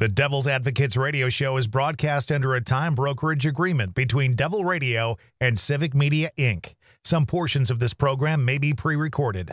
The Devil's Advocates radio show is broadcast under a time brokerage agreement between Devil Radio and Civic Media Inc. Some portions of this program may be pre recorded.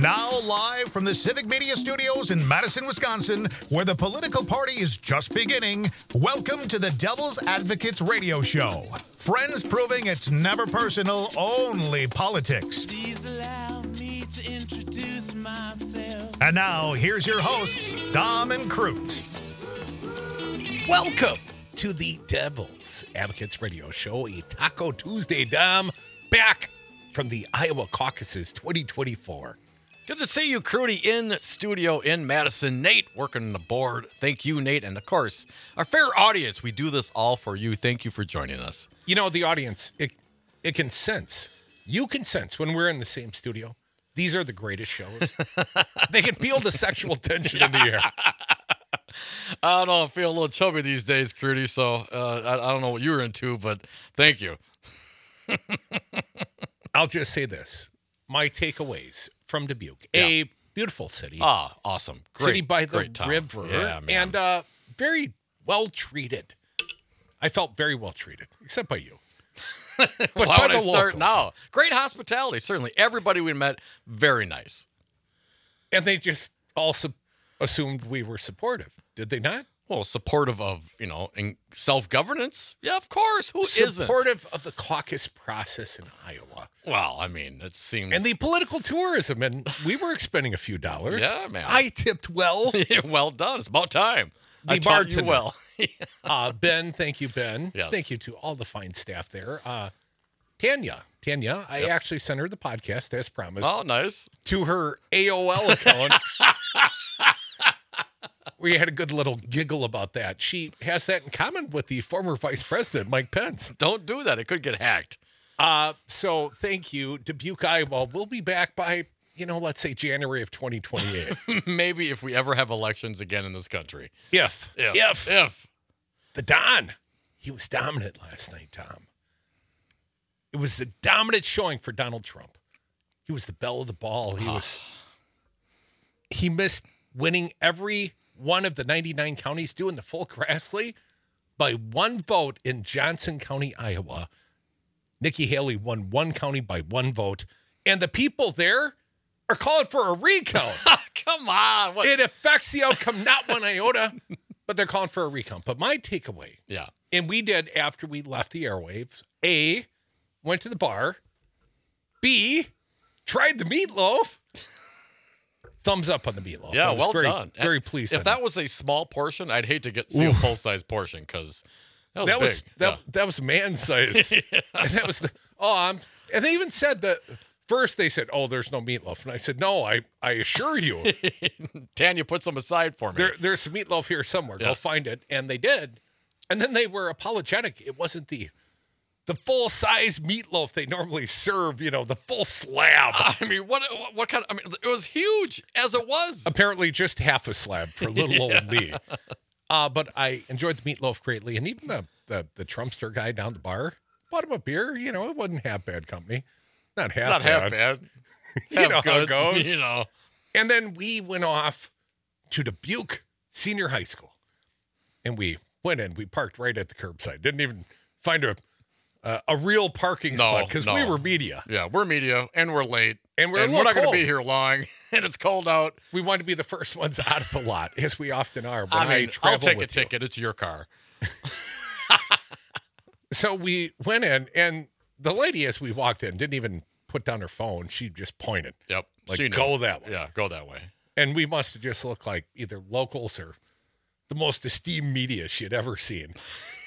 Now, live from the Civic Media Studios in Madison, Wisconsin, where the political party is just beginning, welcome to the Devil's Advocates Radio Show. Friends proving it's never personal, only politics. Please allow me to introduce myself. And now, here's your hosts, Dom and Crute. Welcome to the Devil's Advocates Radio Show, a Taco Tuesday, Dom, back from the Iowa caucuses 2024. Good to see you, Crudy, in studio in Madison. Nate working on the board. Thank you, Nate. And of course, our fair audience. We do this all for you. Thank you for joining us. You know, the audience, it, it can sense, you can sense when we're in the same studio. These are the greatest shows. they can feel the sexual tension in the air. I don't know. I feel a little chubby these days, Crudy. So uh, I, I don't know what you were into, but thank you. I'll just say this my takeaways from Dubuque, Yeah. a beautiful city. Ah, awesome. Great, city by the river Yeah, and uh, very well treated. I felt very well treated, except by you. but Why by would I the start now? Great hospitality, certainly. Everybody we met, very nice. And they just also assumed we were supportive, did they not? Well, supportive of you know in self governance. Yeah, of course. Who isn't? supportive of the caucus process in Iowa Well, I mean, it seems and the political tourism, and we were expending a few dollars. Yeah, man. I tipped well. well done. It's about time. The I bartender. well. Uh, ben, thank you, Ben. Yes. Thank you to all the fine staff there. Uh, Tanya, Tanya, I actually sent her the podcast as promised. oh, nice. to her AOL account. we had a good little giggle about that. She has that in common with the former Vice President, Mike Pence. Don't do that. It could get hacked. Uh, so thank you, Dubuque, Iowa. We'll be back by, you know, let's say January of 2028. Maybe if we ever have elections again in this country. if, If. if, If. the Don, he was dominant last night, Tom. It was a dominant showing for Donald Trump. He was the belle of the ball. He was. He missed winning every one of the 99 counties doing the full Grassley by one vote in Johnson County, Iowa. Nikki Haley won one county by one vote, and the people there are calling for a recount. Oh, come on. What? it affects the outcome not one iota, but they're calling for a recount. But my takeaway yeah. and we did after we left the airwaves. A, went to the bar. B, tried the meatloaf. Thumbs up on the meatloaf. Yeah, well very, done. Very pleased. If that was a small portion, I'd hate to get see a full size portion because that was that big. was that, that was man size, and that was the oh, I'm, and they even said that first they said, oh, there's no meatloaf, and I said, no, I I assure you, Tanya, put some aside for me. there there's some meatloaf here somewhere. Go Yes. find it, and they did, and then they were apologetic. It wasn't the the full size meatloaf they normally serve. You know, the full slab. I mean, what, what kind of? I mean, it was huge as it was. apparently just half a slab for little old me. Uh, but I enjoyed the meatloaf greatly, and even the, the the Trumpster guy down the bar bought him a beer. You know, it wasn't half bad company, not half bad. Not bad. half bad. You Half know how it goes. You know. And then we went off to Dubuque Senior High School, and we went in. We parked right at the curbside. Didn't even find a uh, a real parking No, spot because we were media, Yeah, we're media and we're late. and we're and we're not going to be here long, and it's cold out. We want to be the first ones out of the lot, as we often are. When I I, mean, travel I'll take a with you. ticket. It's your car. So we went in, and the lady, as we walked in, didn't even put down her phone. She just pointed, Yep. like, she go that way. Yeah, go that way. And we must have just looked like either locals or the most esteemed media she had ever seen.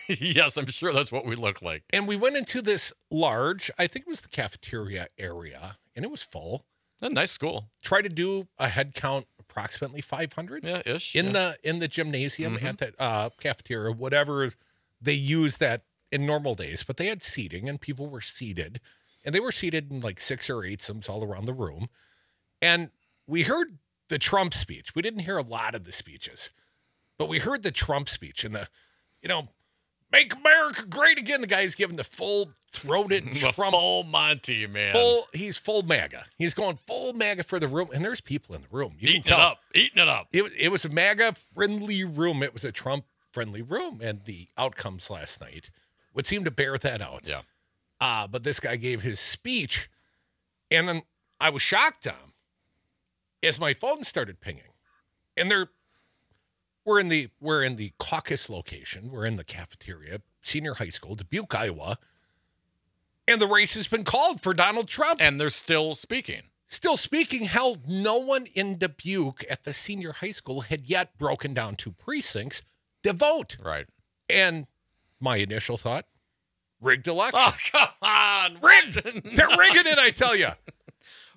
Yes, I'm sure that's what we look like. And we went into this large, I think it was the cafeteria area, and it was full. A nice school. Try to do a head count approximately 500 Yeah, ish. in yeah. the in the gymnasium Mhm. at that uh, cafeteria, whatever they use that in normal days. But they had seating, and people were seated, and they were seated in like six or eight sims all around the room. And we heard the Trump speech. We didn't hear a lot of the speeches, but we heard the Trump speech and the, you know, make America great again. The guy's giving the full throated Trump full Monty man. full. He's full MAGA. He's going full MAGA for the room, and there's people in the room. You eating it up, eating it up. It, was- it was a MAGA friendly room. It was a Trump friendly room, and the outcomes last night would seem to bear that out. Yeah. Uh, but this guy gave his speech, and then I was shocked, Tom, as my phone started pinging, and they're we're in the we're in the caucus location. We're in the cafeteria, senior high school, Dubuque, Iowa, and the race has been called for Donald Trump. And they're still speaking. Still speaking, hell, no one in Dubuque at the senior high school had yet broken down two precincts to vote. Right. And my initial thought, rigged oh, election. Oh, come on. rigged. Rigged. They're rigging it, I tell you.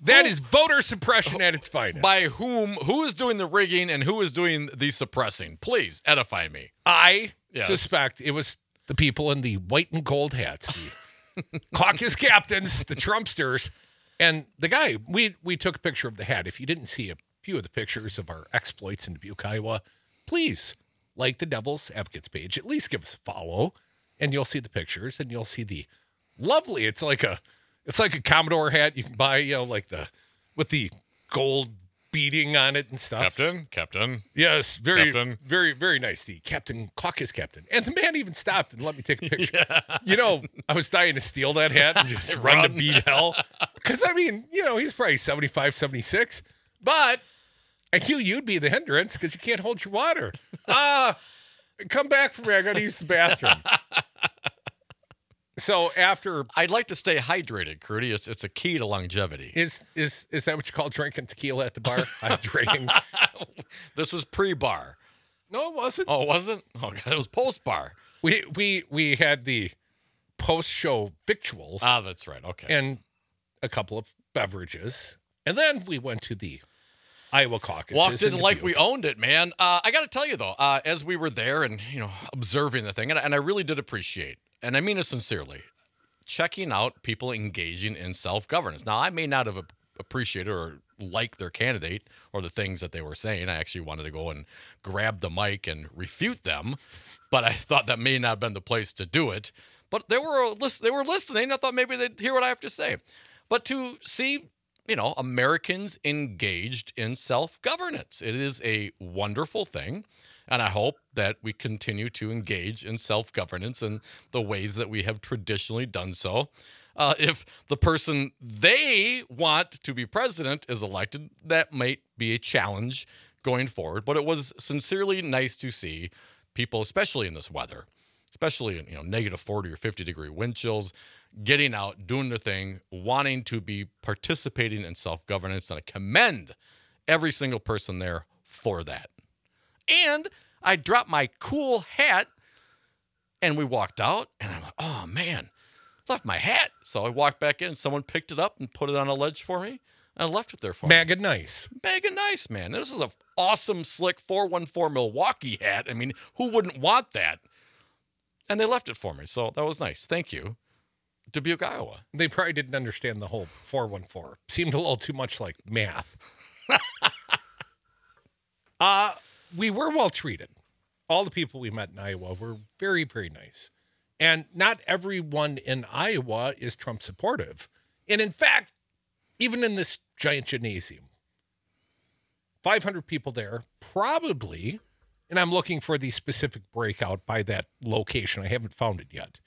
That is voter suppression at its finest. By whom? Who is doing the rigging and who is doing the suppressing? Please edify me. I Yes. suspect it was the people in the white and gold hats, the caucus captains, the Trumpsters, and the guy. We we took a picture of the hat. If you didn't see a few of the pictures of our exploits in Dubuque, Iowa, please like the Devil's Advocates page. At least give us a follow, and you'll see the pictures, and you'll see the lovely. It's like a it's like a Commodore hat you can buy. You know, like the with the gold beading on it and stuff. Captain, Captain. Yes, very, Captain. very, very nice. The captain, caucus captain, and the man even stopped and let me take a picture. You know, I was dying to steal that hat and just run, to beat hell. Because I mean, you know, he's probably 75, 76, but I knew you'd be the hindrance because you can't hold your water. Ah, come back for me. I got to use the bathroom. So after I'd like to stay hydrated, Crudy. It's it's a key to longevity. is is is that what you call drinking tequila at the bar? Hydrating? This was pre-bar. no, it wasn't. Oh, it wasn't? Oh, God, it was post-bar. We we we had the post show victuals Ah, that's right. Okay. and a couple of beverages, and then we went to the Iowa caucus. Walked in like we owned it, man. Uh, I got to tell you though, uh, as we were there and you know observing the thing, and, and I really did appreciate, and I mean it sincerely, checking out people engaging in self governance. Now, I may not have appreciated or liked their candidate or the things that they were saying. I actually wanted to go and grab the mic and refute them, but I thought that may not have been the place to do it. But they were uh, they were listening. I thought maybe they'd hear what I have to say. But to see you know, Americans engaged in self governance. It is a wonderful thing. And I hope that we continue to engage in self governance in the ways that we have traditionally done so. Uh, if the person they want to be president is elected, that might be a challenge going forward. But it was sincerely nice to see people, especially in this weather, especially in you know negative 40 or 50 degree wind chills getting out doing their thing wanting to be participating in self-governance and i commend every single person there for that and i dropped my cool hat and we walked out and i'm like oh man left my hat so i walked back in someone picked it up and put it on a ledge for me and I left it there for me. Bag MAGA nice. Bag MAGA nice, man. This is an awesome, slick 414 Milwaukee hat. I mean, who wouldn't want that? And they left it for me. So that was nice. Thank you. Dubuque, Iowa. They probably didn't understand the whole 414. Seemed a little too much like math. uh, we were well treated. All the people we met in Iowa were very, very nice. And not everyone in Iowa is Trump supportive. And in fact, even in this giant gymnasium, 500 people there, probably, and I'm looking for the specific breakout by that location. I haven't found it yet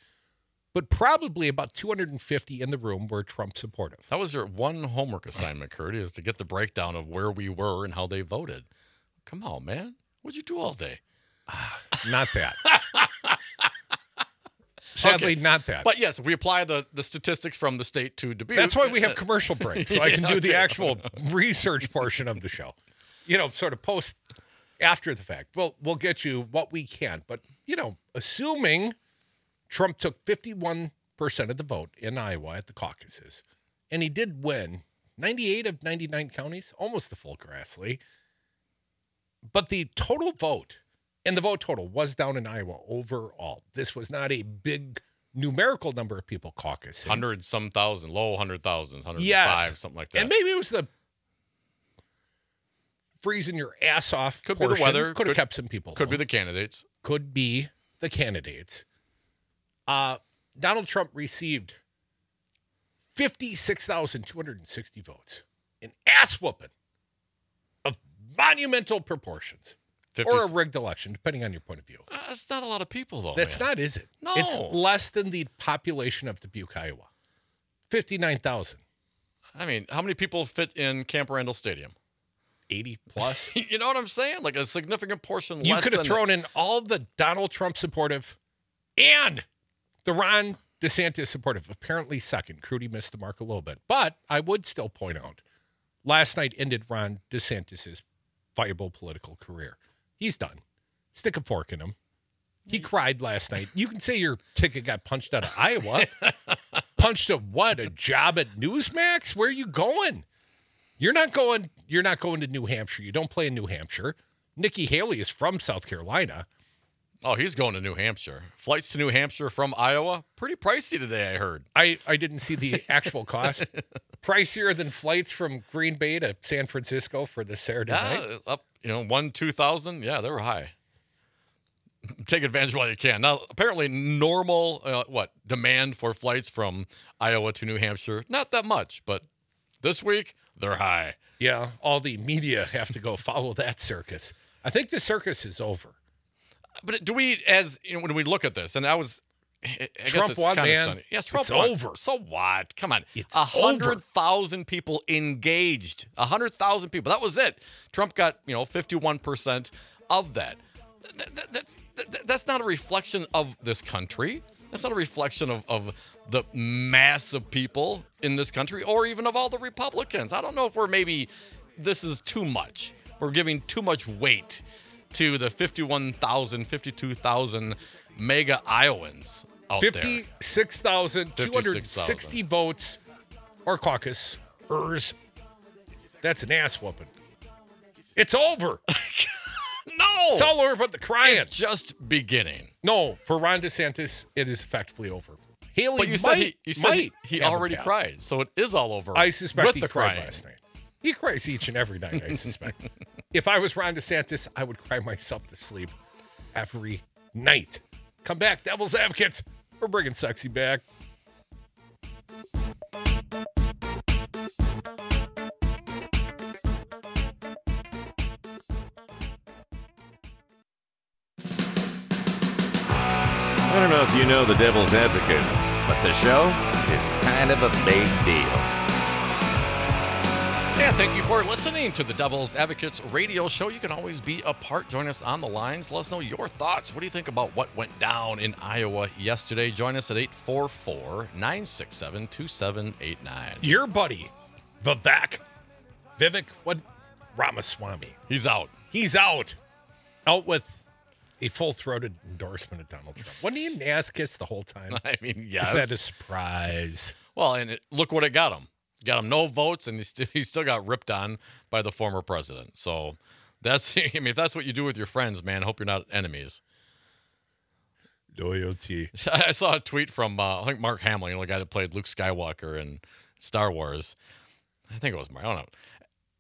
but probably about 250 in the room were Trump supportive. That was your one homework assignment, Kurt, is to get the breakdown of where we were and how they voted. Come on, man. What'd you do all day? Ah, not that. Sadly, not that. But yes, we apply the, the statistics from the state to Dubuque. That's why we have uh, commercial breaks, so I can do the actual research portion of the show. You know, sort of post after the fact. Well, we'll get you what we can, but you know, assuming Trump took 51% of the vote in Iowa at the caucuses, and he did win 98 of 99 counties, almost the full Grassley. But the total vote and the vote total was down in Iowa overall. This was not a big numerical number of people caucusing. Hundred some thousand, low hundred thousands, hundred Yes. something like that. And maybe it was the freezing your ass off. Could be the weather. Could have kept some people. Could be the candidates. could be the candidates. Uh, Donald Trump received 56,260 votes, an ass whooping monumental proportions, 50, or a rigged election, depending on your point of view. Uh, that's not a lot of people, though. That's man. not, is it? No. It's less than the population of Dubuque, Iowa. 59,000. I mean, how many people fit in Camp Randall Stadium? 80 plus. you know what I'm saying? Like a significant portion. You less could have thrown in all the Donald Trump supportive and the Ron DeSantis supportive. Apparently, second. Crudy missed the mark a little bit. But I would still point out last night ended Ron DeSantis' viable political career. He's done. Stick a fork in him. He cried last night. You can say your ticket got punched out of Iowa. punched a what? A job at Newsmax? Where are you going? You're not going. You're not going to New Hampshire. You don't play in New Hampshire. Nikki Haley is from South Carolina. Oh, he's going to New Hampshire. Flights to New Hampshire from Iowa, pretty pricey today. I heard. I, I didn't see the actual cost. Pricier than flights from Green Bay to San Francisco for the Saturday night. Yeah, up you know one two thousand. Yeah, they were high. Take advantage while you can. Now, apparently, normal uh, what demand for flights from Iowa to New Hampshire not that much, but this week they're high. Yeah, all the media have to go follow that circus. I think the circus is over. But do we, as you know, when we look at this, and I was, I Trump won, man. stunning. Yes, Trump It's won. over. So what? Come on, It's a hundred thousand people engaged. A hundred thousand people. That was it. Trump got you know fifty-one percent of that. Th- th- that's that's not a reflection of this country. That's not a reflection of, of the mass of people in this country or even of all the Republicans. I don't know if we're maybe this is too much. We're giving too much weight to the 51,000, 52,000 MAGA Iowans out there. 56,260 votes or caucus. Ers. That's an ass whooping. It's over. No! It's all over but the crying. It's just beginning. No, for Ron DeSantis, it is effectively over. Haley But you might, said he, you said he, might he already cried, so it is all over. I suspect with he the cried crying. last night. He cries each and every night, I suspect. if I was Ron DeSantis, I would cry myself to sleep every night. Come back, Devil's Advocates. We're bringing sexy back. I don't know if you know the Devil's Advocates, but the show is kind of a big deal. Yeah, thank you for listening to the Devil's Advocates radio show. You can always be a part. Join us on the lines. Let us know your thoughts. What do you think about what went down in Iowa yesterday? Join us at 844 967 2789. Your buddy, Vivek, Vivek, what? Ramaswamy. He's out. He's out. Out with a full throated endorsement of Donald Trump. Wasn't he an ass kiss the whole time? I mean, yes. Is that a surprise? Well, and it, look what it got him. Got him no votes, and he, st- he still got ripped on by the former president. So that's, I mean, if that's what you do with your friends, man, I hope you're not enemies. Loyalty. I saw a tweet from, uh, I think Mark Hamill, you know, the guy that played Luke Skywalker in Star Wars. I think it was Mark. I don't know.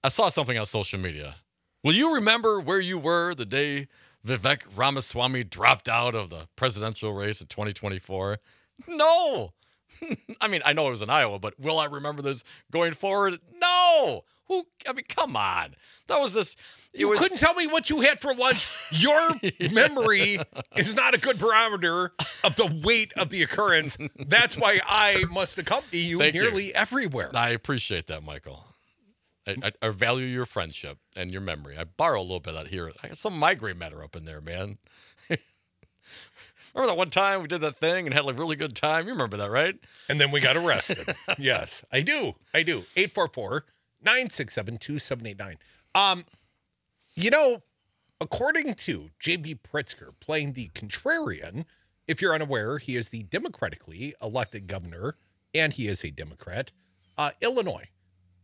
I saw something on social media. Will you remember where you were the day Vivek Ramaswamy dropped out of the presidential race in 2024? No. I mean, I know it was in Iowa, but will I remember this going forward? No. Who? I mean, come on. That was this. You was, couldn't tell me what you had for lunch. Your memory is not a good barometer of the weight of the occurrence. That's why I must accompany you Thank you. nearly everywhere. I appreciate that, Michael. I, I, I value your friendship and your memory. I borrow a little bit of that here. I got some migraine matter up in there, man. Remember that one time we did that thing and had like really good time? You remember that, right? And then we got arrested. yes, I do. I do. 844 967 2789. Um, you know, according to J.B. Pritzker playing the contrarian, if you're unaware, he is the democratically elected governor and he is a Democrat, uh, Illinois.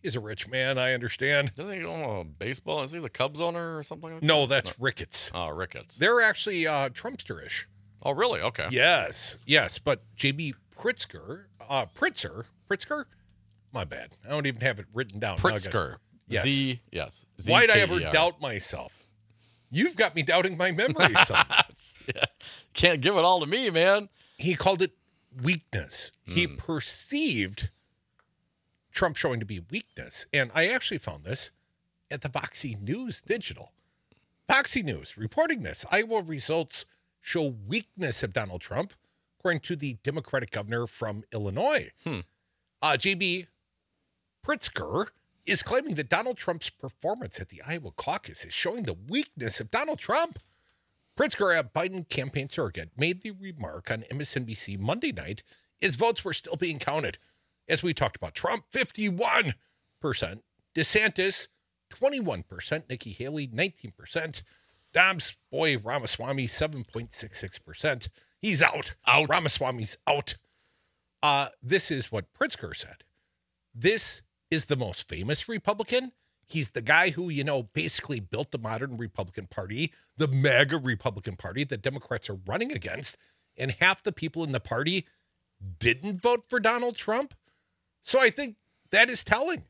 He's a rich man, I understand. Doesn't he own a baseball? Is he the Cubs owner or something like No, that's Ricketts. Oh, Ricketts. They're actually uh, Trumpsterish. Oh, really? Okay. Yes, yes. But JB Pritzker, uh, Pritzker, Pritzker, my bad. I don't even have it written down. Pritzker. Yes. Z, yes. Why'd I ever doubt myself? You've got me doubting my memory. Yeah. Can't give it all to me, man. he called it weakness. He perceived Trump showing to be weakness. And I actually found this at the Fox News Digital. Fox News reporting this Iowa results show weakness of Donald Trump, according to the Democratic governor from Illinois. Hmm. Uh, JB Pritzker is claiming that Donald Trump's performance at the Iowa caucus is showing the weakness of Donald Trump. Pritzker, a Biden campaign surrogate, made the remark on MSNBC Monday night as votes were still being counted. As we talked about, Trump 51%, DeSantis 21%, Nikki Haley 19%, Dobbs boy Ramaswamy 7.66%. He's out. Out. Ramaswamy's out. Uh, this is what Pritzker said. This is the most famous Republican. He's the guy who, you know, basically built the modern Republican Party, the MAGA Republican Party that Democrats are running against. And half the people in the party didn't vote for Donald Trump. So I think that is telling.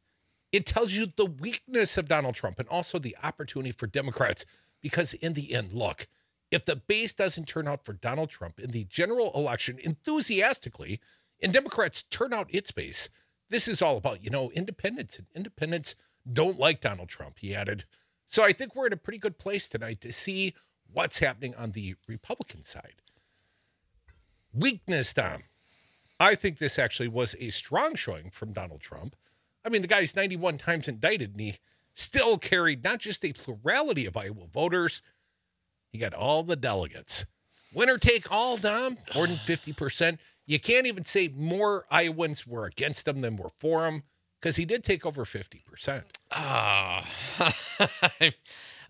It tells you the weakness of Donald Trump and also the opportunity for Democrats. Because in the end, look, if the base doesn't turn out for Donald Trump in the general election enthusiastically, and Democrats turn out its base, this is all about, you know, independents. And independents don't like Donald Trump, he added. So I think we're in a pretty good place tonight to see what's happening on the Republican side. Weakness, Tom. I think this actually was a strong showing from Donald Trump. I mean, the guy's 91 times indicted, and he still carried not just a plurality of Iowa voters, he got all the delegates. Winner take all, Dom, more than 50%. You can't even say more Iowans were against him than were for him because he did take over 50%. Ah. Uh,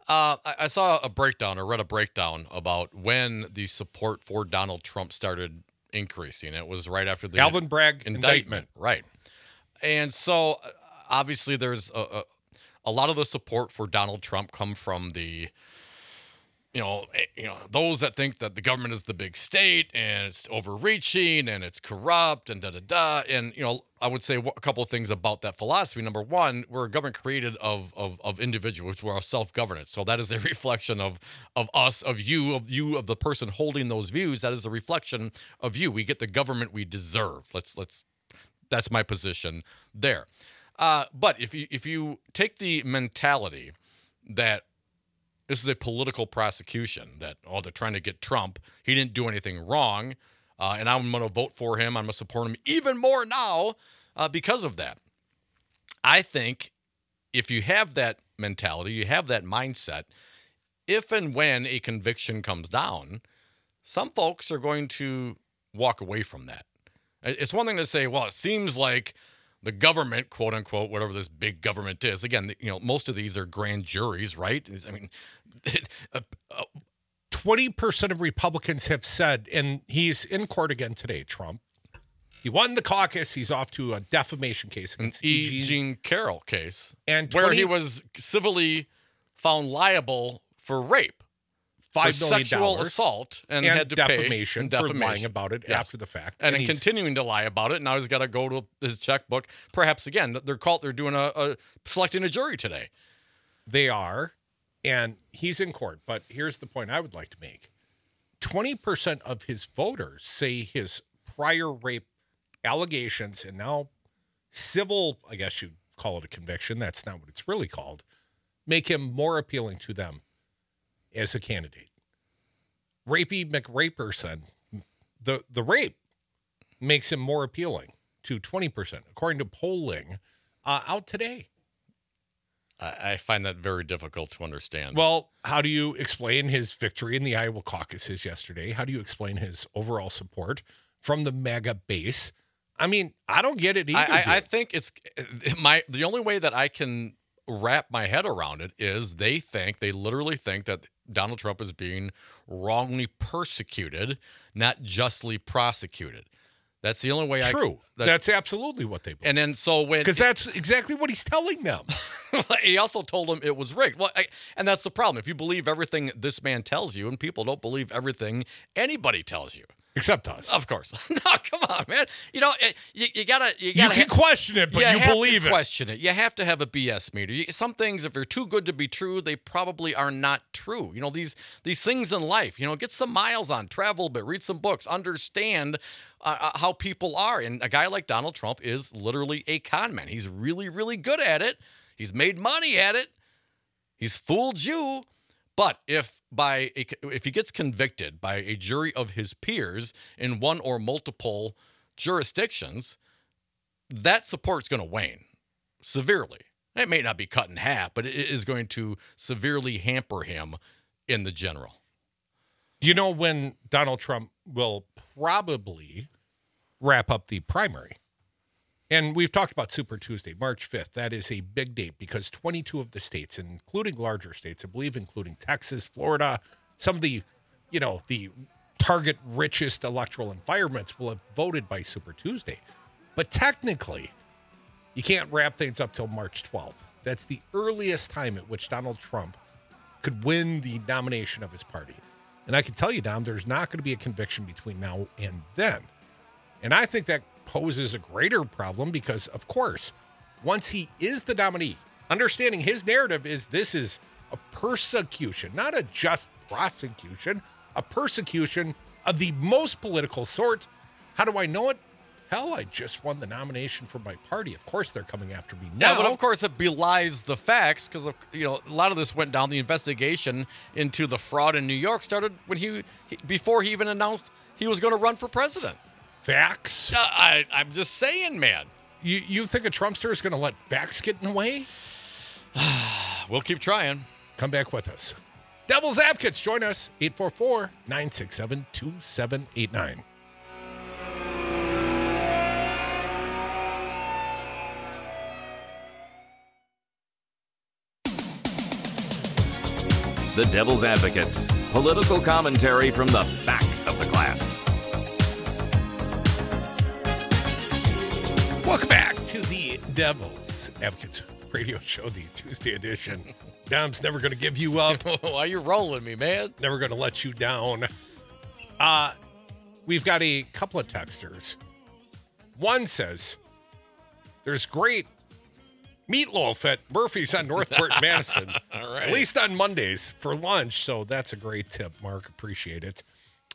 I, I saw a breakdown or read a breakdown about when the support for Donald Trump started increasing. It was right after the Alvin Bragg indictment, indictment. right? And so, uh, obviously, there's a, a, lot of the support for Donald Trump come from the, you know, eh, you know, those that think that the government is the big state and it's overreaching and it's corrupt and da da da. And you know, I would say a couple of things about that philosophy. Number one, we're a government created of of, of individuals. We're self governance, so that is a reflection of of us, of you, of you, of the person holding those views. That is a reflection of you. We get the government we deserve. Let's let's. That's my position there. Uh, but if you if you take the mentality that this is a political prosecution that oh they're trying to get Trump. He didn't do anything wrong, uh, and I'm going to vote for him. I'm going to support him even more now uh, because of that. I think if you have that mentality, you have that mindset. If and when a conviction comes down, some folks are going to walk away from that. It's one thing to say, well, it seems like the government, quote unquote, whatever this big government is. Again, you know, most of these are grand juries, right? I mean, uh, 20% of Republicans have said, and he's in court again today, Trump. He won the caucus. He's off to a defamation case an against E. E. Jean Carroll case, And where he was civilly found liable for rape, for $5 million sexual assault, and, and had to pay defamation, and for lying about it Yes. after the fact. and, then continuing to lie about it. Now he's got to go to his checkbook. Perhaps again, they're called. They're doing a, a selecting a jury today. They are, and he's in court. But here's the point I would like to make 20% of his voters say his prior rape allegations and now civil, I guess you'd call it a conviction. That's not what it's really called, make him more appealing to them as a candidate. Rapey McRaperson, the, the rape makes him more appealing to 20%, according to polling uh, out today. I, I find that very difficult to understand. Well, how do you explain his victory in the Iowa caucuses yesterday? How do you explain his overall support from the MAGA base? I mean, I don't get it either. I, I, I think it's my the only way that I can wrap my head around it is they think they literally think that Donald Trump is being wrongly persecuted, not justly prosecuted. That's the only way I True. That's, absolutely what they believe. and then so when Because that's exactly what he's telling them. he also told him it was rigged. Well, I, and that's the problem. If you believe everything this man tells you, and people don't believe everything anybody tells you, Except us. of course. no, come on, man. You know, eh, you, you gotta, you you gotta. You can ha- question it, but you, have believe to it. question it. You have to have a BS meter. You- Some things, if they're too good to be true, they probably are not true. You know these these things in life. You know, get some miles on, travel a bit, read some books, understand uh, uh, how people are. And a guy like Donald Trump is literally a con man. He's really, really good at it. He's made money at it. He's fooled you. But if by a, if he gets convicted by a jury of his peers in one or multiple jurisdictions, that support's going to wane severely. It may not be cut in half, but it is going to severely hamper him in the general. You know when Donald Trump will probably wrap up the primary. And we've talked about Super Tuesday, March 5th. That is a big date because 22 of the states, including larger states, I believe including Texas, Florida, some of the, you know, the target richest electoral environments will have voted by Super Tuesday. But technically, you can't wrap things up till March 12th. That's the earliest time at which Donald Trump could win the nomination of his party. And I can tell you, Dom, there's not going to be a conviction between now and then. And I think that poses a greater problem because, of course, once he is the nominee, understanding his narrative is this is a persecution, not a just prosecution, a persecution of the most political sort. How do I know it? Hell, I just won the nomination for my party. Of course, they're coming after me now. Yeah, but of course it belies the facts because you know a lot of this went down. The investigation into the fraud in New York started when he, he before he even announced he was going to run for president. Facts. Uh, I, I'm just saying, man. You you think a Trumpster is going to let facts get in the way? We'll keep trying. Come back with us. Devil's Advocates, join us 844 967 2789. The Devil's Advocates. Political commentary from the back of the class. Welcome back to the Devil's Advocates radio show, the Tuesday edition. Dom's never going to give you up, Why you rolling me, man? never going to let you down. Uh, we've got a couple of texters. One says, There's great meatloaf at Murphy's on Northport Madison. All right. At least on Mondays for lunch. So that's a great tip, Mark. Appreciate it.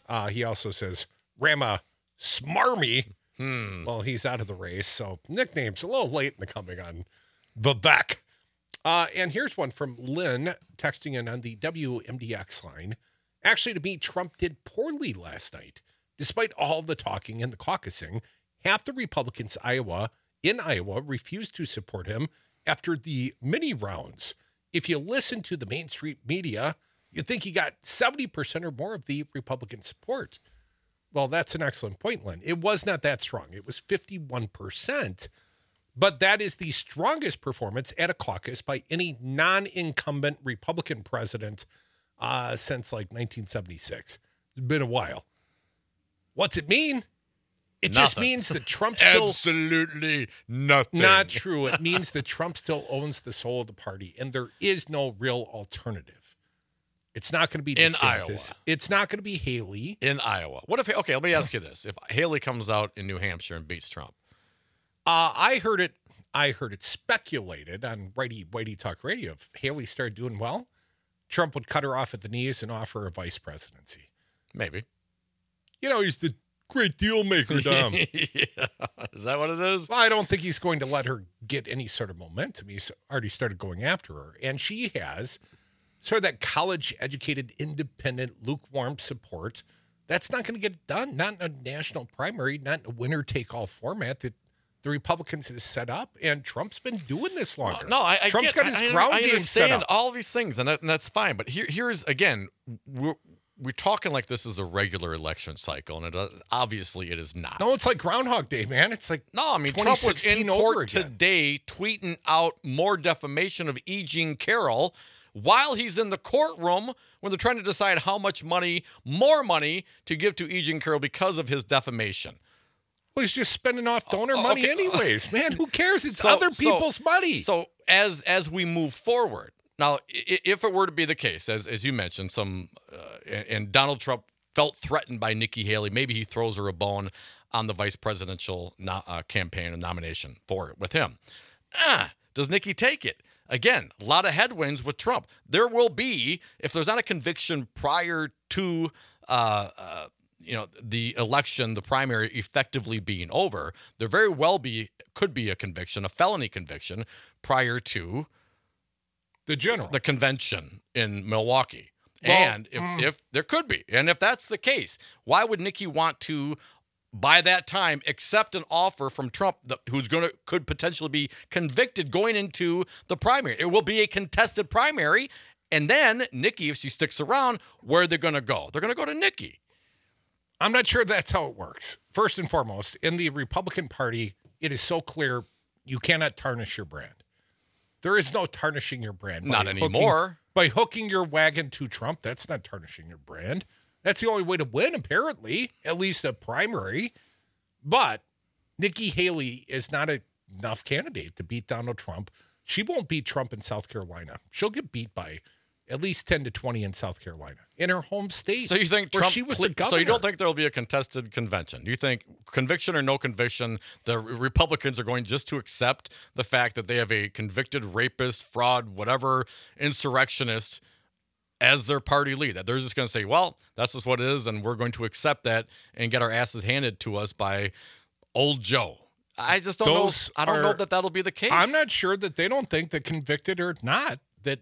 Uh, he also says, Rama Smarmy. Hmm. Well, he's out of the race. So nicknames a little late in the coming on Vivek. Uh, and here's one from Lynn texting in on the WMDX line. Actually, to me, Trump did poorly last night. Despite all the talking and the caucusing, half the Republicans Iowa in Iowa refused to support him after the mini rounds. If you listen to the Main Street media, you think he got 70% or more of the Republican support. Well, that's an excellent point, Lynn. It was not that strong. It was 51%, but that is the strongest performance at a caucus by any non incumbent Republican president uh, since like 1976. It's been a while. What's it mean? It just means that Trump still Absolutely nothing. not true. It means that Trump still owns the soul of the party, and there is no real alternative. It's not going to be In Iowa. It's not going to be Haley. in Iowa. What if? Okay, let me ask you this: If Haley comes out in New Hampshire and beats Trump, Uh, I heard it. I heard it speculated on Whitey Whitey Talk Radio. If Haley started doing well, Trump would cut her off at the knees and offer a vice presidency. maybe. You know, he's the great deal maker, Dom. yeah. Is that what it is? Well, I don't think he's going to let her get any sort of momentum. He's already started going after her, and she has sort of that college educated, independent, lukewarm support. That's not going to get done. Not in a national primary, not in a winner take all format that the Republicans has set up. And Trump's been doing this longer. No, I, I Trump's get, got his I, I- ground I game set understand up. all these things, and, that, and that's fine. But here, here's again, we're we're talking like this is a regular election cycle, and it uh, obviously it is not. No, it's like Groundhog Day, man. It's like No, I mean Trump was in court today tweeting out more defamation of E. Jean Carroll while he's in the courtroom when they're trying to decide how much money, more money, to give to E. Jean Carroll because of his defamation. Well, he's just spending off donor Oh, money okay. anyways. Man, who cares? It's So- other so- people's money. So as as we move forward, now if it were to be the case, as as you mentioned, some uh, and, and Donald Trump felt threatened by Nikki Haley, maybe he throws her a bone on the vice presidential no, uh, campaign and nomination for it with him. Ah, does Nikki take it? Again, a lot of headwinds with Trump. There will be, if there's not a conviction prior to uh, uh, you know the election, the primary effectively being over, there very well be could be a conviction, a felony conviction, prior to the general. the convention in Milwaukee. Well, and if, mm. if there could be, and if that's the case, why would Nikki want to, by that time, accept an offer from Trump that, who's going to could potentially be convicted going into the primary? It will be a contested primary, and then Nikki, if she sticks around, where they're going to go? They're going to go to Nikki. I'm not sure that's how it works. First and foremost, in the Republican Party, it is so clear you cannot tarnish your brand. There is no tarnishing your brand. Not hooking- anymore. by hooking your wagon to Trump, that's not tarnishing your brand. That's the only way to win, apparently, at least a primary. But Nikki Haley is not a, enough candidate to beat Donald Trump. She won't beat Trump in South Carolina. She'll get beat by at least 10 to 20 in South Carolina, in her home state. So you think Trump? she was the governor. so you don't think there will be a contested convention? You think conviction or no conviction, the Republicans are going just to accept the fact that they have a convicted rapist, fraud, whatever insurrectionist as their party lead? That they're just going to say, "Well, that's just what it is," and we're going to accept that and get our asses handed to us by old Joe. I just don't Those know. I don't know that that'll be the case. I'm not sure that they don't think that convicted or not, that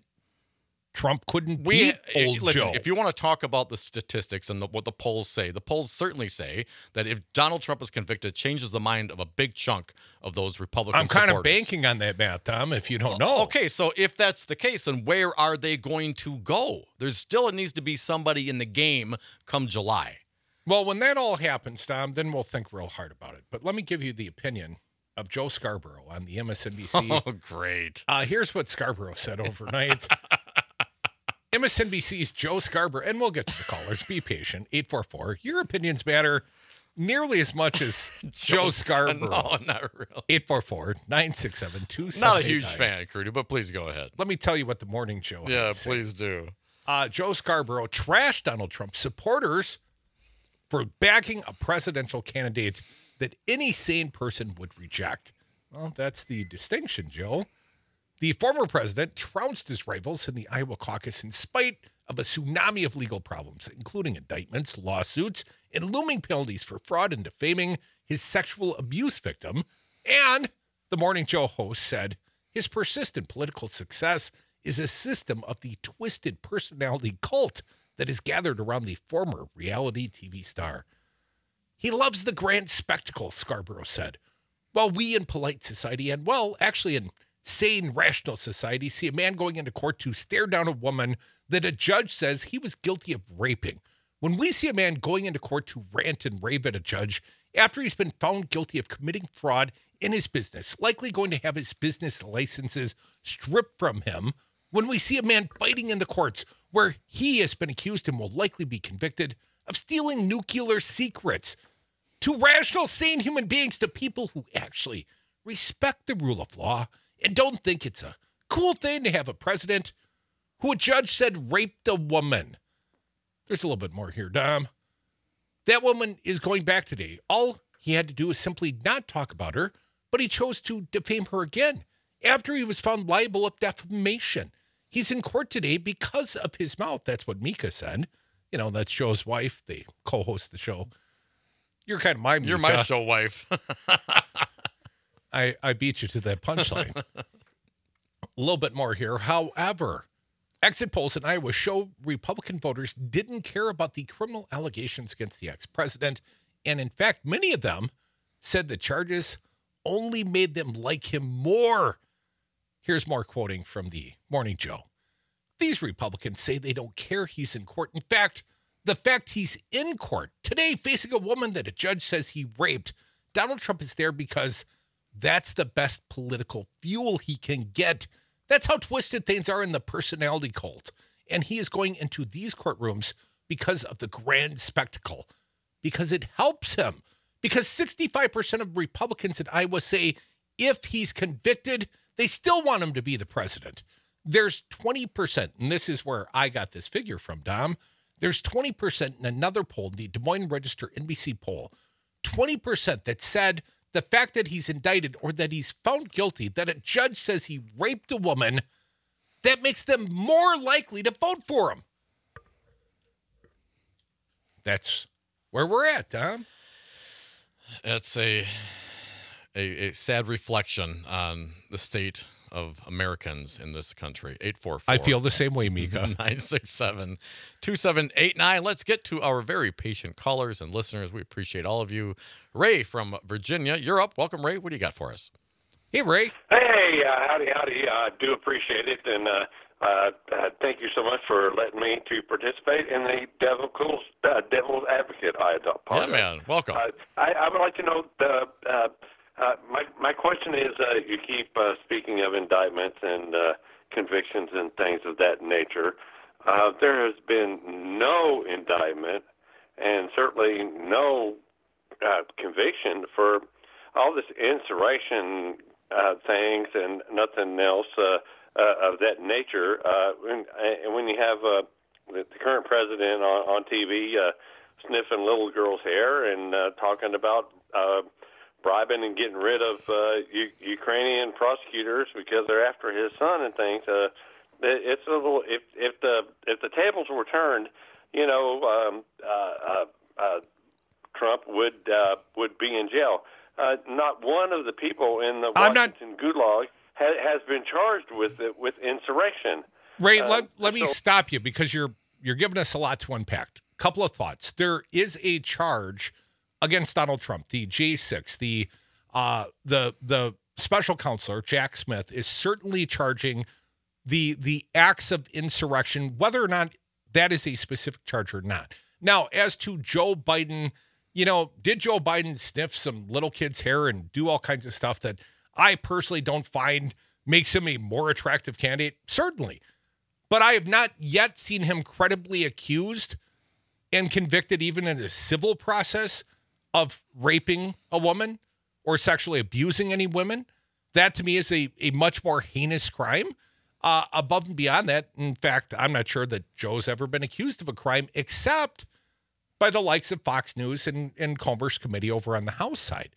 Trump couldn't we beat old listen, Joe. if you want to talk about the statistics and the, what the polls say, the polls certainly say that if Donald Trump is convicted, it changes the mind of a big chunk of those Republican. I'm kind of banking on that math, Tom, if you don't know. Okay, so if that's the case, then where are they going to go? There's still it needs to be somebody in the game come July. Well, when that all happens, Tom, then we'll think real hard about it. But let me give you the opinion of Joe Scarborough on the MSNBC. Oh, great! Uh, here's what Scarborough said overnight. MSNBC's Joe Scarborough, and we'll get to the callers. Be patient. 844. Your opinions matter nearly as much as Joe Scarborough. No, not really. 844 967 Not a huge fan, Crudy, but please go ahead. Let me tell you what the morning show Yeah, please do. uh, Joe Scarborough trashed Donald Trump supporters for backing a presidential candidate that any sane person would reject. Well, that's the distinction, Joe. The former president trounced his rivals in the Iowa caucus in spite of a tsunami of legal problems, including indictments, lawsuits, and looming penalties for fraud and defaming his sexual abuse victim. And the Morning Joe host said his persistent political success is a system of the twisted personality cult that is gathered around the former reality TV star. He loves the grand spectacle, Scarborough said. While we in polite society, and well, actually in sane, rational society, see a man going into court to stare down a woman that a judge says he was guilty of raping. When we see a man going into court to rant and rave at a judge after he's been found guilty of committing fraud in his business, likely going to have his business licenses stripped from him, when we see a man fighting in the courts where he has been accused and will likely be convicted of stealing nuclear secrets, to rational, sane human beings, to people who actually respect the rule of law and don't think it's a cool thing to have a president who a judge said raped a woman. There's a little bit more here, Dom. That woman is going back today. All he had to do was simply not talk about her, but he chose to defame her again after he was found liable of defamation. He's in court today because of his mouth. That's what Mika said. You know, that's Joe's wife. They co host the show. You're kind of my You're my show wife. I, I beat you to that punchline. a little bit more here. However, exit polls in Iowa show Republican voters didn't care about the criminal allegations against the ex president. And in fact, many of them said the charges only made them like him more. Here's more quoting from the Morning Joe. These Republicans say they don't care he's in court. In fact, the fact he's in court today facing a woman that a judge says he raped, Donald Trump is there because that's the best political fuel he can get. That's how twisted things are in the personality cult. And he is going into these courtrooms because of the grand spectacle, because it helps him because 65% of Republicans in Iowa say if he's convicted, they still want him to be the president. There's 20%, and this is where I got this figure from, Dom. There's 20% in another poll, the Des Moines Register NBC poll, 20% that said the fact that he's indicted or that he's found guilty, that a judge says he raped a woman, that makes them more likely to vote for him. That's where we're at, Tom. It's a, a a sad reflection on the state of Americans in this country. 844. I feel the same way, Mika. 967 2789. Let's get to our very patient callers and listeners. We appreciate all of you. Ray from Virginia, you're up. Welcome, Ray. What do you got for us? Hey, Ray. Hey, uh, howdy, howdy. I do appreciate it, and uh, uh, uh, thank you so much for letting me to participate in the Devil's uh, Devil's Advocate. I Yeah, apologize. man. Welcome. Uh, I, I would like to know the. Uh, my my question is, uh, you keep uh, speaking of indictments and uh, convictions and things of that nature. Uh, there has been no indictment, and certainly no uh, conviction for all this insurrection things and nothing else of that nature. And when you have the, current president on, TV sniffing little girls' hair and talking about bribing and getting rid of uh, U- Ukrainian prosecutors because they're after his son and things, uh, it, it's a little. If if the if the tables were turned, you know, um, uh, uh, uh, Trump would uh, would be in jail. Uh, not one of the people in the I'm not- Washington Gulag ha- has been charged with it, with insurrection. Ray, Uh, let, let me so- stop you because you're you're giving us a lot to unpack. Couple of thoughts. There is a charge against Donald Trump, the J6, the uh the the special counselor Jack Smith is certainly charging the the acts of insurrection, whether or not that is a specific charge or not. Now, as to Joe Biden, you know, did Joe Biden sniff some little kid's hair and do all kinds of stuff that I personally don't find makes him a more attractive candidate? Certainly. But I have not yet seen him credibly accused and convicted, even in a civil process, of raping a woman or sexually abusing any women. That to me is a, a much more heinous crime. Uh, above and beyond that, in fact, I'm not sure that Joe's ever been accused of a crime except by the likes of Fox News and, and Comer's committee over on the House side.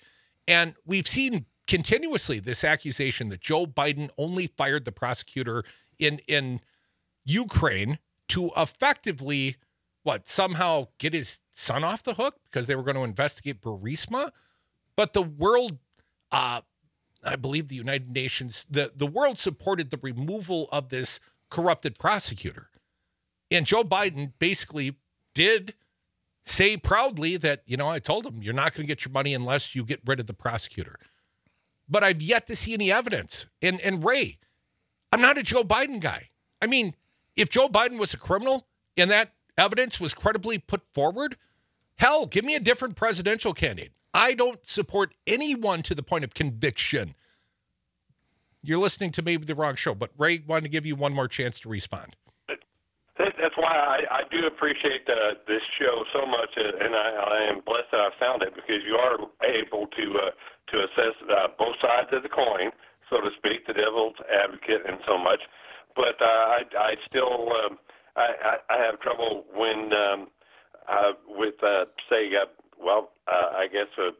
And we've seen continuously this accusation that Joe Biden only fired the prosecutor in in Ukraine to effectively what somehow get his son off the hook because they were going to investigate Burisma. But the world, uh, I believe the United Nations, the, the world supported the removal of this corrupted prosecutor. And Joe Biden basically did say proudly that, you know, I told him, you're not going to get your money unless you get rid of the prosecutor. But I've yet to see any evidence. And, and Ray, I'm not a Joe Biden guy. I mean, if Joe Biden was a criminal and that evidence was credibly put forward, hell, give me a different presidential candidate. I don't support anyone to the point of conviction. You're listening to maybe the wrong show, but Ray wanted to give you one more chance to respond. That's why I, I do appreciate uh, this show so much, and I, I am blessed that I found it because you are able to uh, to assess uh, both sides of the coin, so to speak, the devil's advocate, and so much. But uh, I, I still um, I, I, I have trouble when um, uh, with uh, say, uh, well, uh, I guess uh,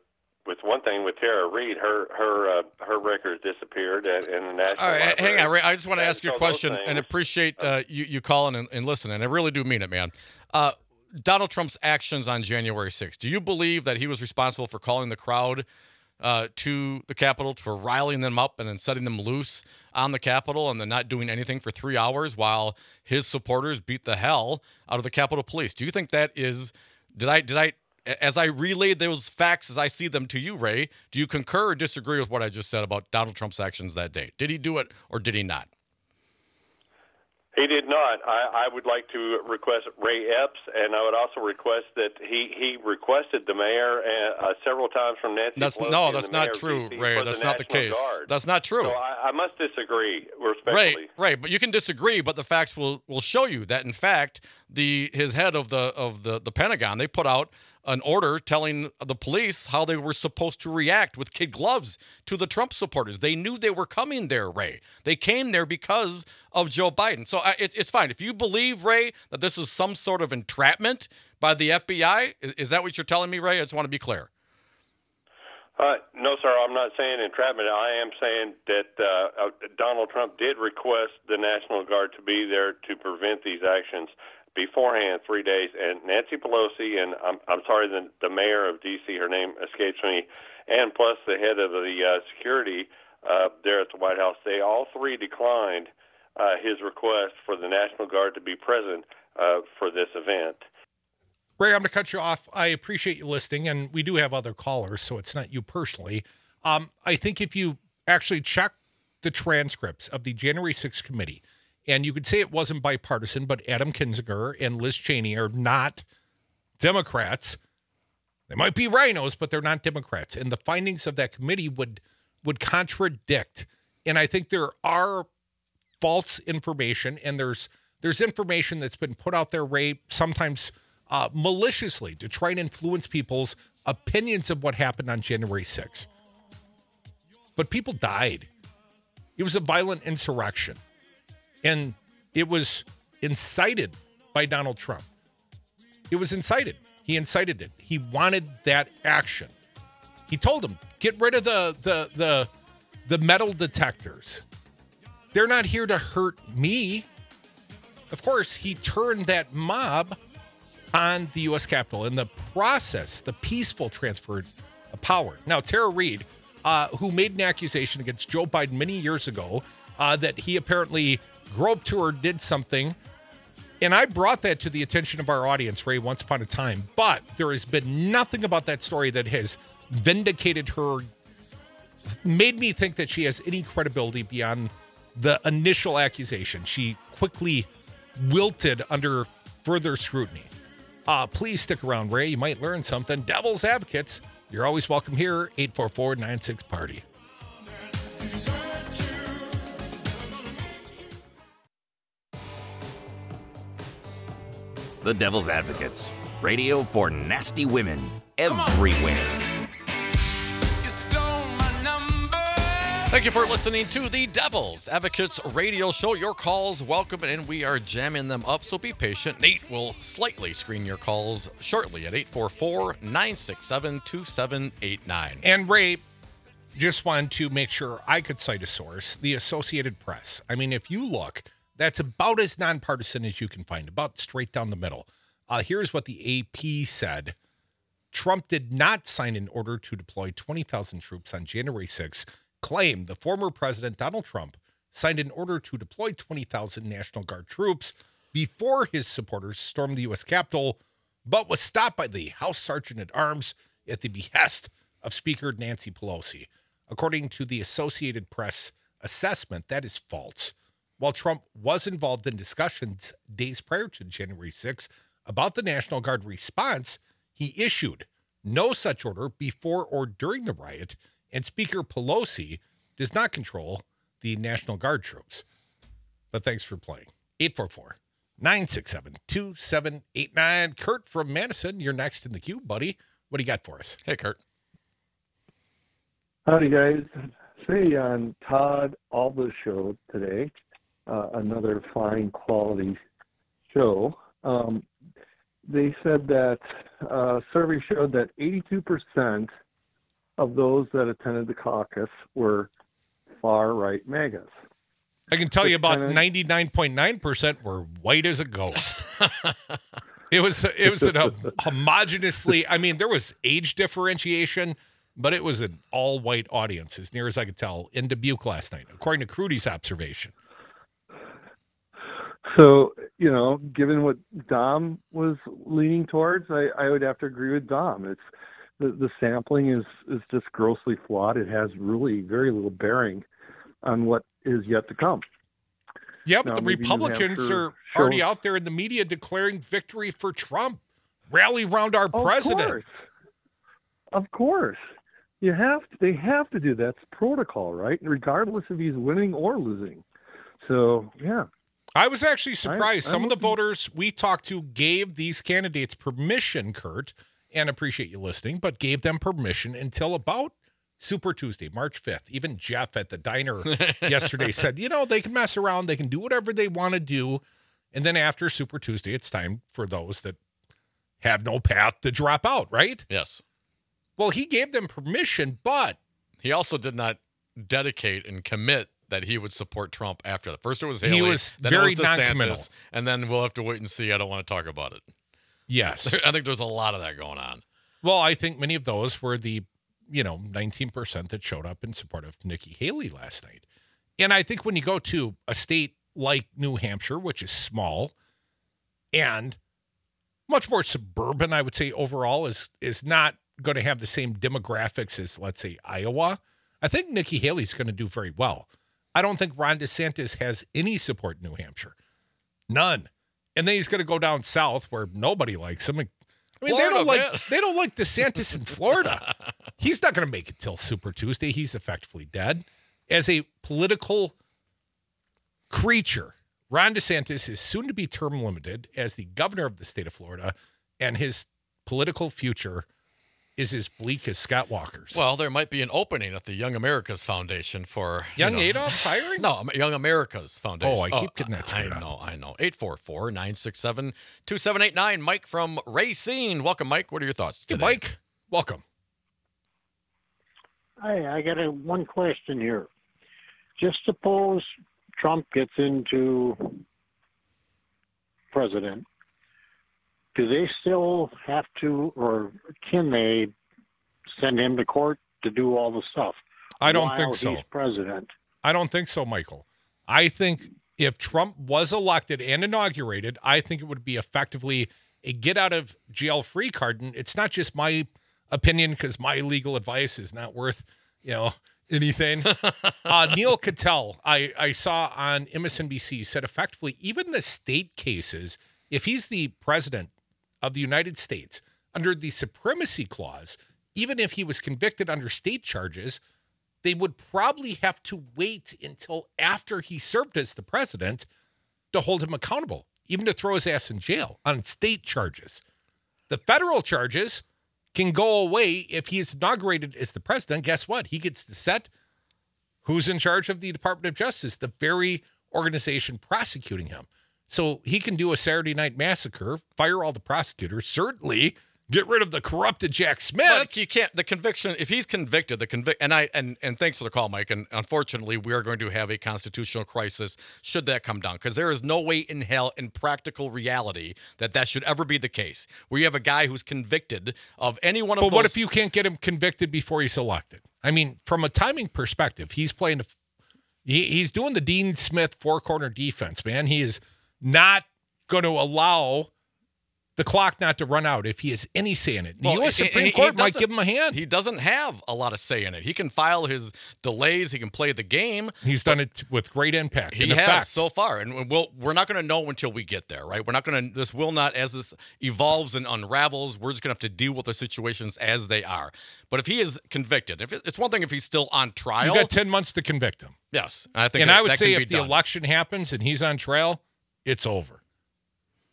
with one thing with Tara Reade, her her uh, her record disappeared in in the national. All right, hang on, Ray. I just want to ask you a question and appreciate uh, you, you calling and, and listening. I really do mean it, man. Uh, Donald Trump's actions on January 6th. Do you believe that he was responsible for calling the crowd uh, to the Capitol, for riling them up and then setting them loose on the Capitol and then not doing anything for three hours while his supporters beat the hell out of the Capitol Police? Do you think that is. Did I did I as I relayed those facts as I see them to you, Ray, do you concur or disagree with what I just said about Donald Trump's actions that day? Did he do it or did he not? He did not. I, I would like to request Ray Epps, and I would also request that he, he requested the mayor uh, uh, several times from Nancy. That's Pelosi no, that's not true, Ray. That's the not the case. Guard. That's not true. So I, I must disagree Right, respectfully. right. But you can disagree, but the facts will will show you that in fact the his head of the of the the Pentagon. They put out an order telling the police how they were supposed to react with kid gloves to the Trump supporters. They knew they were coming there, Ray. They came there because of Joe Biden. So I, it, it's fine if you believe Ray that this is some sort of entrapment by the FBI. Is, is that what you're telling me, Ray? I just want to be clear. Uh, no, sir. I'm not saying entrapment. I am saying that uh, uh, Donald Trump did request the National Guard to be there to prevent these actions beforehand, three days. And Nancy Pelosi and I'm I'm sorry, the the mayor of D.C. Her name escapes me, and plus the head of the uh, security uh, there at the White House. They all three declined uh, his request for the National Guard to be present uh, for this event. Ray, I'm going to cut you off. I appreciate you listening, and we do have other callers, so it's not you personally. Um, I think if you actually check the transcripts of the January 6th committee, and you could say it wasn't bipartisan, but Adam Kinzinger and Liz Cheney are not Democrats. They might be rhinos, but they're not Democrats. And the findings of that committee would would contradict. And I think there are false information, and there's there's information that's been put out there, Ray, sometimes uh, maliciously to try and influence people's opinions of what happened on January 6th. But people died. It was a violent insurrection. And it was incited by Donald Trump. It was incited. He incited it. He wanted that action. He told him, get rid of the the the the metal detectors. They're not here to hurt me. Of course, he turned that mob on the U.S. Capitol in the process, the peaceful transfer of power. Now, Tara Reade, uh, who made an accusation against Joe Biden many years ago uh, that he apparently groped her did something. And I brought that to the attention of our audience, Ray, once upon a time. But there has been nothing about that story that has vindicated her, made me think that she has any credibility beyond the initial accusation. She quickly wilted under further scrutiny. Uh, please stick around, Ray. You might learn something. Devil's Advocates, you're always welcome here. 844 96 Party. The Devil's Advocates. Radio for nasty women everywhere. You stole my number. Thank you for listening to the Devil's Advocates radio show. Your calls welcome, and we are jamming them up, so be patient. Nate will slightly screen your calls shortly at 844 967 2789. And Ray, just wanted to make sure I could cite a source, the Associated Press. I mean, if you look, that's about as nonpartisan as you can find, about straight down the middle. Uh, here's what the AP said Trump did not sign an order to deploy 20,000 troops on January 6, claimed the former president, Donald Trump, signed an order to deploy 20,000 National Guard troops before his supporters stormed the U.S. Capitol, but was stopped by the House Sergeant at Arms at the behest of Speaker Nancy Pelosi. According to the Associated Press assessment, that is false. While Trump was involved in discussions days prior to January 6 about the National Guard response, he issued no such order before or during the riot, and Speaker Pelosi does not control the National Guard troops. But thanks for playing. 844 967 2789. Kurt from Madison, you're next in the queue, buddy. What do you got for us? Hey, Kurt. Howdy, guys. Say on Todd Allbaugh's show today, uh, another fine quality show. Um, they said that uh, survey showed that 82% of those that attended the caucus were far right MAGAs. I can tell you about ninety nine point nine percent were white as a ghost. it was it was an homogeneously. I mean, there was age differentiation, but it was an all white audience, as near as I could tell, in Dubuque last night, according to Crudy's observation. So, you know, given what Dom was leaning towards, I, I would have to agree with Dom. It's the, the sampling is, is just grossly flawed. It has really very little bearing on what is yet to come. Yeah, but Now, the Republicans are already shows- out there in the media declaring victory for Trump. Rally round our Of president. course. Of course. You have to, they have to do that. It's protocol, right? Regardless if he's winning or losing. So, yeah. I was actually surprised. Some I'm of the voters we talked to gave these candidates permission, Kurt, and appreciate you listening, but gave them permission until about Super Tuesday, March 5th. Even Jeff at the diner yesterday said, you know, they can mess around, they can do whatever they want to do. And then after Super Tuesday, it's time for those that have no path to drop out, right? Yes. Well, he gave them permission, but He also did not dedicate and commit that he would support Trump after that. First it was He Haley, was then very it was DeSantis, and then we'll have to wait and see. I don't want to talk about it. yes. I think there's a lot of that going on. Well, I think many of those were the, you know, 19% that showed up in support of Nikki Haley last night. And I think when you go to a state like New Hampshire, which is small and much more suburban, I would say overall is is not going to have the same demographics as let's say Iowa. I think Nikki Haley's going to do very well. I don't think Ron DeSantis has any support in New Hampshire. None. And then he's going to go down south where nobody likes him. I mean, they don't like they don't like DeSantis in Florida. He's not going to make it till Super Tuesday. He's effectively dead. As a political creature, Ron DeSantis is soon to be term limited as the governor of the state of Florida, and his political future is as bleak as Scott Walker's. Well, there might be an opening at the Young America's Foundation for you Young know- Adolf's hiring? No, Young America's Foundation. Oh, I keep oh, getting that I screwed up. know, I know. 844 967 2789. Mike from Racine. Welcome, Mike. What are your thoughts Hey, today? Mike, welcome. Hi, I got a one question here. Just suppose Trump gets into president. Do they still have to, or can they send him to court to do all the stuff? I don't think so. President. I don't think so, Michael. I think if Trump was elected and inaugurated, I think it would be effectively a get out of jail free card. And it's not just my opinion because my legal advice is not worth, you know, anything. uh, Neal Katyal, I, I saw on MSNBC, said effectively, even the state cases, if he's the president of the United States under the supremacy clause, even if he was convicted under state charges, they would probably have to wait until after he served as the president to hold him accountable, even to throw his ass in jail on state charges. The federal charges can go away if he is inaugurated as the president. Guess what? He gets to set who's in charge of the Department of Justice, the very organization prosecuting him. So he can do a Saturday night massacre, fire all the prosecutors, certainly get rid of the corrupted Jack Smith. But you can't. The conviction, if he's convicted, the convict, and I and and thanks for the call, Mike. And unfortunately, we are going to have a constitutional crisis should that come down, because there is no way in hell, in practical reality, that that should ever be the case. Where you have a guy who's convicted of any one of those. But those. what if you can't get him convicted before he's elected? I mean, from a timing perspective, he's playing. a- He, he's doing the Dean Smith four corner defense, man. He is not going to allow the clock not to run out if he has any say in it. The Well, U.S. Supreme Court might give him a hand. He doesn't have a lot of say in it. He can file his delays. He can play the game. he's done it with great impact. He has effect. so far, and we'll we're not going to know until we get there, right? We're not going to. This will not, as this evolves and unravels, we're just going to have to deal with the situations as they are. But if he is convicted, if it's one thing if he's still on trial, you got ten months to convict him. yes, I think. and that- I would say if the done. election happens and he's on trial, it's over.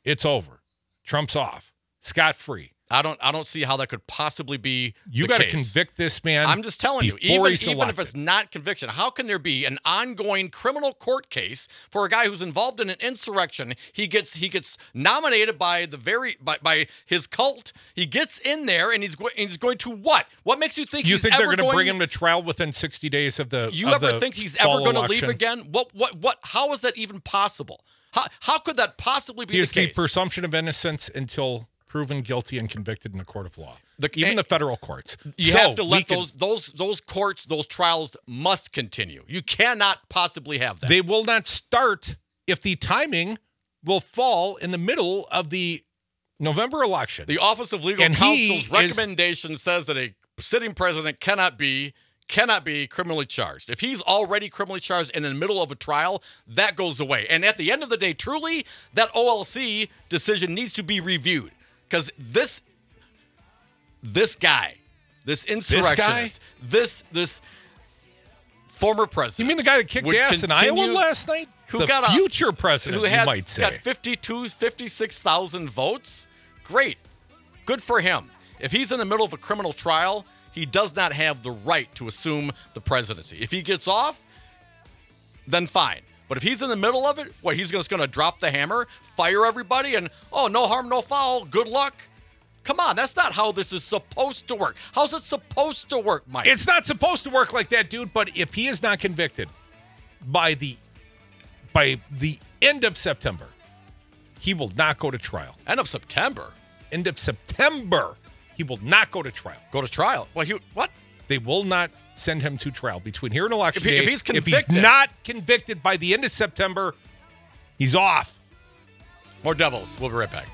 It's over. Trump's off, scot free. I don't, I don't see how that could possibly be. You got to convict this man. I'm just telling you, even, even if it's not conviction, how can there be an ongoing criminal court case for a guy who's involved in an insurrection? He gets he gets nominated by the very by, by his cult. He gets in there and he's going he's going to what? What makes you think you he's think they're ever going to bring him to trial within 60 days of the You of ever the think he's ever going to leave again? What what what how is that even possible? How how could that possibly be the the case? presumption of innocence until proven guilty and convicted in a court of law. The- Even the federal courts. You So have to let can- those those those courts, those trials must continue. You cannot possibly have that. They will not start if the timing will fall in the middle of the November election. The Office of Legal And Counsel's is- recommendation says that a sitting president cannot be cannot be criminally charged. If he's already criminally charged in the middle of a trial, that goes away. And at the end of the day, truly, that OLC decision needs to be reviewed because this this guy, this insurrectionist, this this, former president. you mean the guy that kicked ass in Iowa last night? who the got a future president, who had you might say. got 52, 56,000 votes. Great. Good for him. If he's in the middle of a criminal trial, he does not have the right to assume the presidency. If he gets off, then fine. But if he's in the middle of it, what, he's just going to drop the hammer, fire everybody, and, oh, no harm, no foul, good luck? Come on, that's not how this is supposed to work. How's it supposed to work, Mike? It's not supposed to work like that, dude. But if he is not convicted by the by the end of September, he will not go to trial. End of September. End of September, he will not go to trial. Go to trial. Well, he, what? They will not send him to trial between here and election If he- day. if he's if he's not convicted by the end of September, he's off. More Devils. We'll be right back.